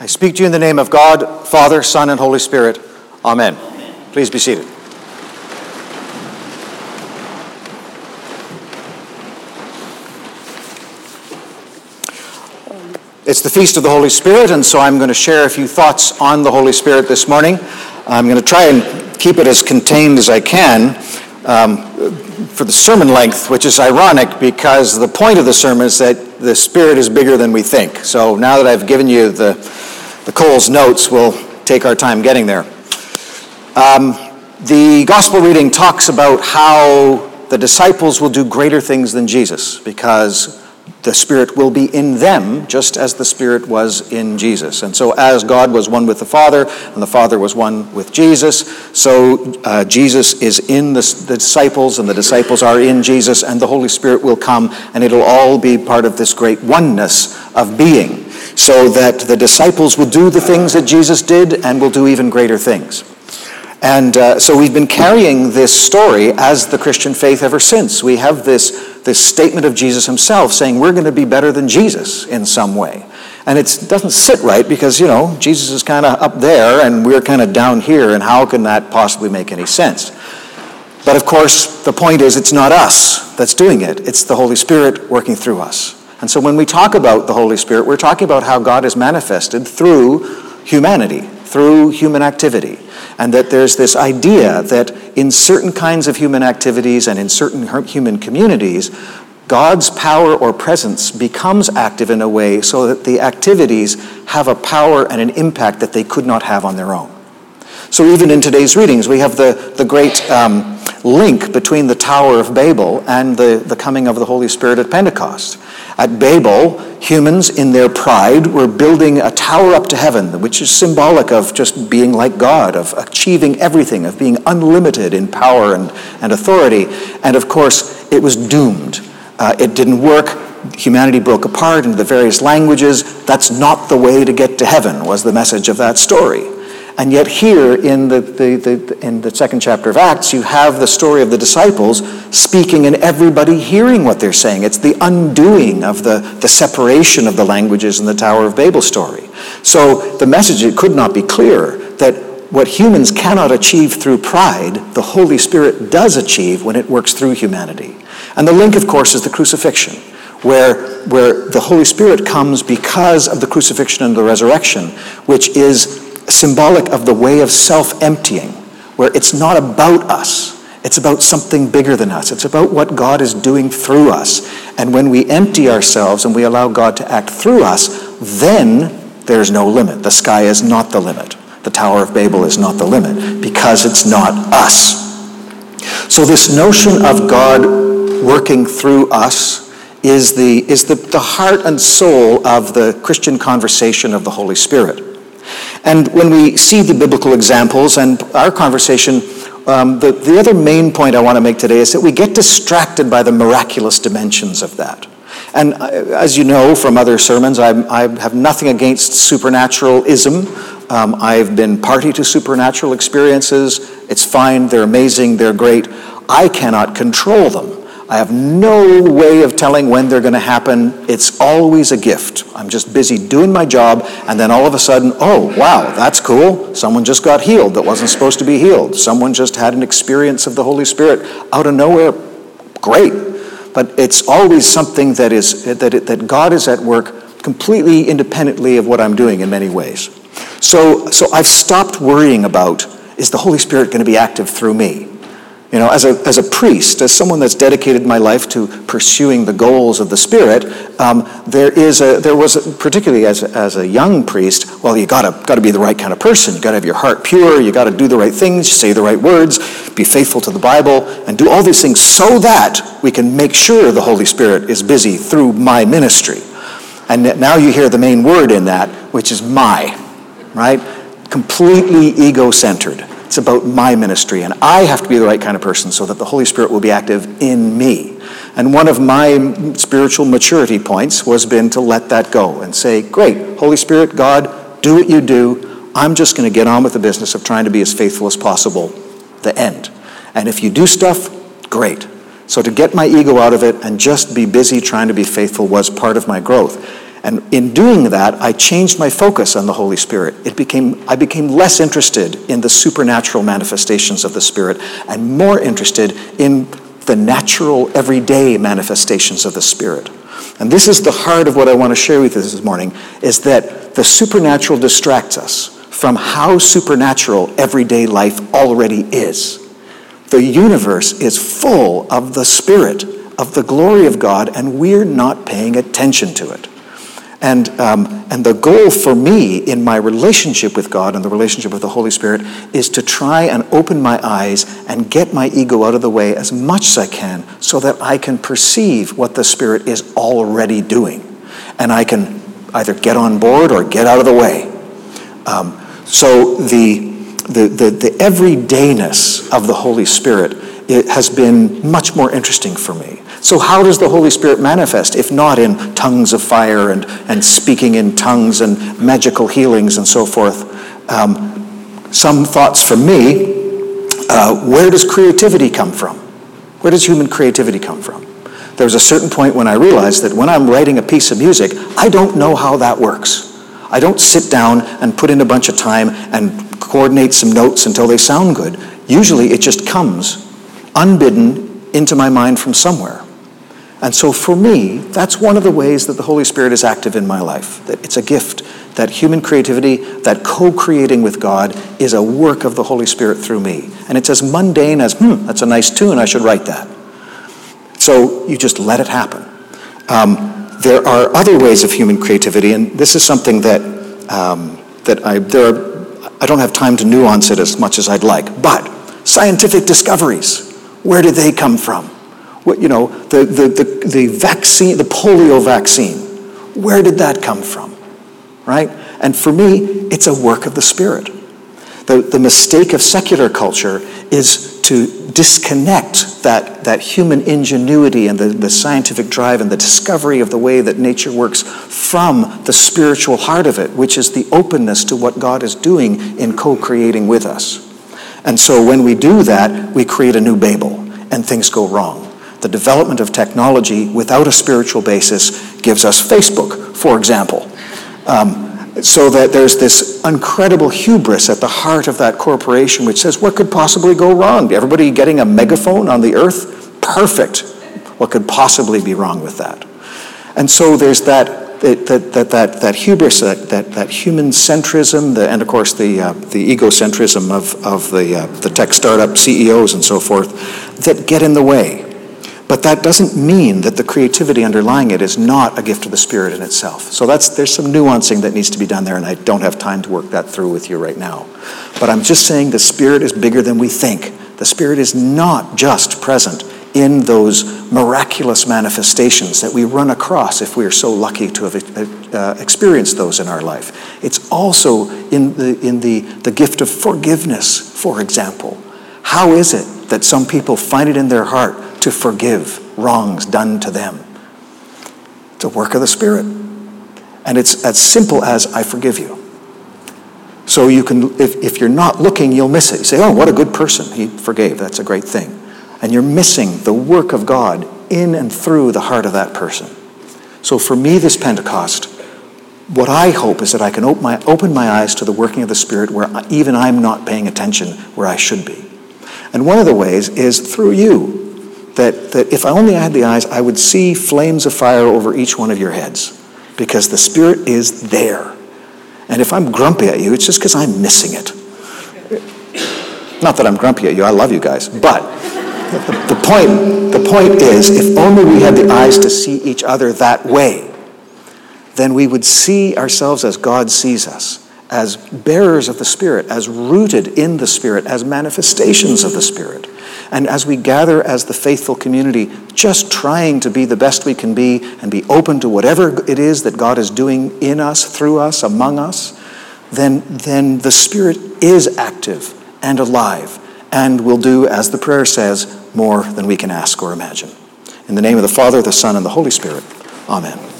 I speak to you in the name of God, Father, Son, and Holy Spirit. Amen. Please be seated. It's the Feast of the Holy Spirit, and so I'm going to share a few thoughts on the Holy Spirit this morning. I'm going to try and keep it as contained as I can um, for the sermon length, which is ironic because the point of the sermon is that the Spirit is bigger than we think. So now that I've given you the, the Coles notes, we'll take our time getting there. Um, the Gospel reading talks about how the disciples will do greater things than Jesus because the Spirit will be in them just as the Spirit was in Jesus. And so, as God was one with the Father and the Father was one with Jesus, so uh, Jesus is in the, the disciples and the disciples are in Jesus, and the Holy Spirit will come and it'll all be part of this great oneness of being, so that the disciples will do the things that Jesus did and will do even greater things. And uh, so we've been carrying this story as the Christian faith ever since. We have this, this statement of Jesus himself saying we're going to be better than Jesus in some way. And it doesn't sit right because, you know, Jesus is kind of up there and we're kind of down here, and how can that possibly make any sense? But of course, the point is it's not us that's doing it, it's the Holy Spirit working through us. And so when we talk about the Holy Spirit, we're talking about how God is manifested through humanity, through human activity and that there's this idea that in certain kinds of human activities and in certain human communities, God's power or presence becomes active in a way so that the activities have a power and an impact that they could not have on their own. So, even in today's readings, we have the, the great um, link between the Tower of Babel and the, the coming of the Holy Spirit at Pentecost. At Babel, humans, in their pride, were building a tower up to heaven, which is symbolic of just being like God, of achieving everything, of being unlimited in power and, and authority. And of course, it was doomed. Uh, it didn't work. Humanity broke apart into the various languages. That's not the way to get to heaven, was the message of that story. And yet, here in the, the, the, in the second chapter of Acts, you have the story of the disciples speaking and everybody hearing what they're saying. It's the undoing of the, the separation of the languages in the Tower of Babel story. So, the message it could not be clearer that what humans cannot achieve through pride, the Holy Spirit does achieve when it works through humanity. And the link, of course, is the crucifixion, where, where the Holy Spirit comes because of the crucifixion and the resurrection, which is symbolic of the way of self emptying, where it's not about us. It's about something bigger than us. It's about what God is doing through us. And when we empty ourselves and we allow God to act through us, then there's no limit. The sky is not the limit. The Tower of Babel is not the limit because it's not us. So, this notion of God working through us is, the, is the, the heart and soul of the Christian conversation of the Holy Spirit. And when we see the biblical examples and our conversation, um, the, the other main point I want to make today is that we get distracted by the miraculous dimensions of that. And uh, as you know from other sermons, I, I have nothing against supernaturalism. Um, I've been party to supernatural experiences. It's fine, they're amazing, they're great. I cannot control them. I have no way of telling when they're going to happen. It's always a gift. I'm just busy doing my job, and then all of a sudden, oh, wow, that's cool. Someone just got healed that wasn't supposed to be healed. Someone just had an experience of the Holy Spirit out of nowhere. Great. But it's always something that, is, that, it, that God is at work completely independently of what I'm doing in many ways. So, so I've stopped worrying about is the Holy Spirit going to be active through me? You know, as a, as a priest, as someone that's dedicated my life to pursuing the goals of the Spirit, um, there is a, there was, a, particularly as as a young priest, well, you gotta, gotta be the right kind of person. You gotta have your heart pure. You gotta do the right things, say the right words, be faithful to the Bible, and do all these things so that we can make sure the Holy Spirit is busy through my ministry. And now you hear the main word in that, which is my, right? Completely ego centered. It's about my ministry, and I have to be the right kind of person so that the Holy Spirit will be active in me. And one of my spiritual maturity points was been to let that go and say, "Great, Holy Spirit, God, do what you do. I'm just going to get on with the business of trying to be as faithful as possible." The end. And if you do stuff, great. So to get my ego out of it and just be busy trying to be faithful was part of my growth. And in doing that, I changed my focus on the Holy Spirit. It became, I became less interested in the supernatural manifestations of the Spirit and more interested in the natural, everyday manifestations of the Spirit. And this is the heart of what I want to share with you this morning, is that the supernatural distracts us from how supernatural everyday life already is. The universe is full of the Spirit, of the glory of God, and we're not paying attention to it. And, um, and the goal for me in my relationship with God and the relationship with the Holy Spirit is to try and open my eyes and get my ego out of the way as much as I can so that I can perceive what the Spirit is already doing. And I can either get on board or get out of the way. Um, so the, the, the, the everydayness of the Holy Spirit it has been much more interesting for me. So, how does the Holy Spirit manifest if not in tongues of fire and, and speaking in tongues and magical healings and so forth? Um, some thoughts from me uh, where does creativity come from? Where does human creativity come from? There was a certain point when I realized that when I'm writing a piece of music, I don't know how that works. I don't sit down and put in a bunch of time and coordinate some notes until they sound good. Usually it just comes unbidden into my mind from somewhere. And so for me, that's one of the ways that the Holy Spirit is active in my life. That it's a gift. That human creativity, that co-creating with God is a work of the Holy Spirit through me. And it's as mundane as, hmm, that's a nice tune, I should write that. So you just let it happen. Um, there are other ways of human creativity, and this is something that, um, that I, there are, I don't have time to nuance it as much as I'd like, but scientific discoveries, where do they come from? You know, the, the, the, the vaccine, the polio vaccine, where did that come from? Right? And for me, it's a work of the Spirit. The, the mistake of secular culture is to disconnect that, that human ingenuity and the, the scientific drive and the discovery of the way that nature works from the spiritual heart of it, which is the openness to what God is doing in co creating with us. And so when we do that, we create a new Babel and things go wrong the development of technology without a spiritual basis gives us Facebook, for example. Um, so that there's this incredible hubris at the heart of that corporation which says, what could possibly go wrong? Everybody getting a megaphone on the earth? Perfect. What could possibly be wrong with that? And so there's that, that, that, that, that hubris, that, that, that human centrism, the, and of course the, uh, the egocentrism of, of the, uh, the tech startup CEOs and so forth, that get in the way but that doesn't mean that the creativity underlying it is not a gift of the Spirit in itself. So that's, there's some nuancing that needs to be done there, and I don't have time to work that through with you right now. But I'm just saying the Spirit is bigger than we think. The Spirit is not just present in those miraculous manifestations that we run across if we are so lucky to have uh, experienced those in our life. It's also in, the, in the, the gift of forgiveness, for example. How is it that some people find it in their heart to forgive wrongs done to them. It's a work of the Spirit. And it's as simple as I forgive you. So you can, if, if you're not looking, you'll miss it. You say, oh, what a good person. He forgave. That's a great thing. And you're missing the work of God in and through the heart of that person. So for me, this Pentecost, what I hope is that I can open my, open my eyes to the working of the Spirit where even I'm not paying attention where I should be. And one of the ways is through you that, that if I only had the eyes, I would see flames of fire over each one of your heads because the Spirit is there. And if I'm grumpy at you, it's just because I'm missing it. Not that I'm grumpy at you, I love you guys. But the, the, point, the point is if only we had the eyes to see each other that way, then we would see ourselves as God sees us, as bearers of the Spirit, as rooted in the Spirit, as manifestations of the Spirit. And as we gather as the faithful community, just trying to be the best we can be and be open to whatever it is that God is doing in us, through us, among us, then, then the Spirit is active and alive and will do, as the prayer says, more than we can ask or imagine. In the name of the Father, the Son, and the Holy Spirit, amen.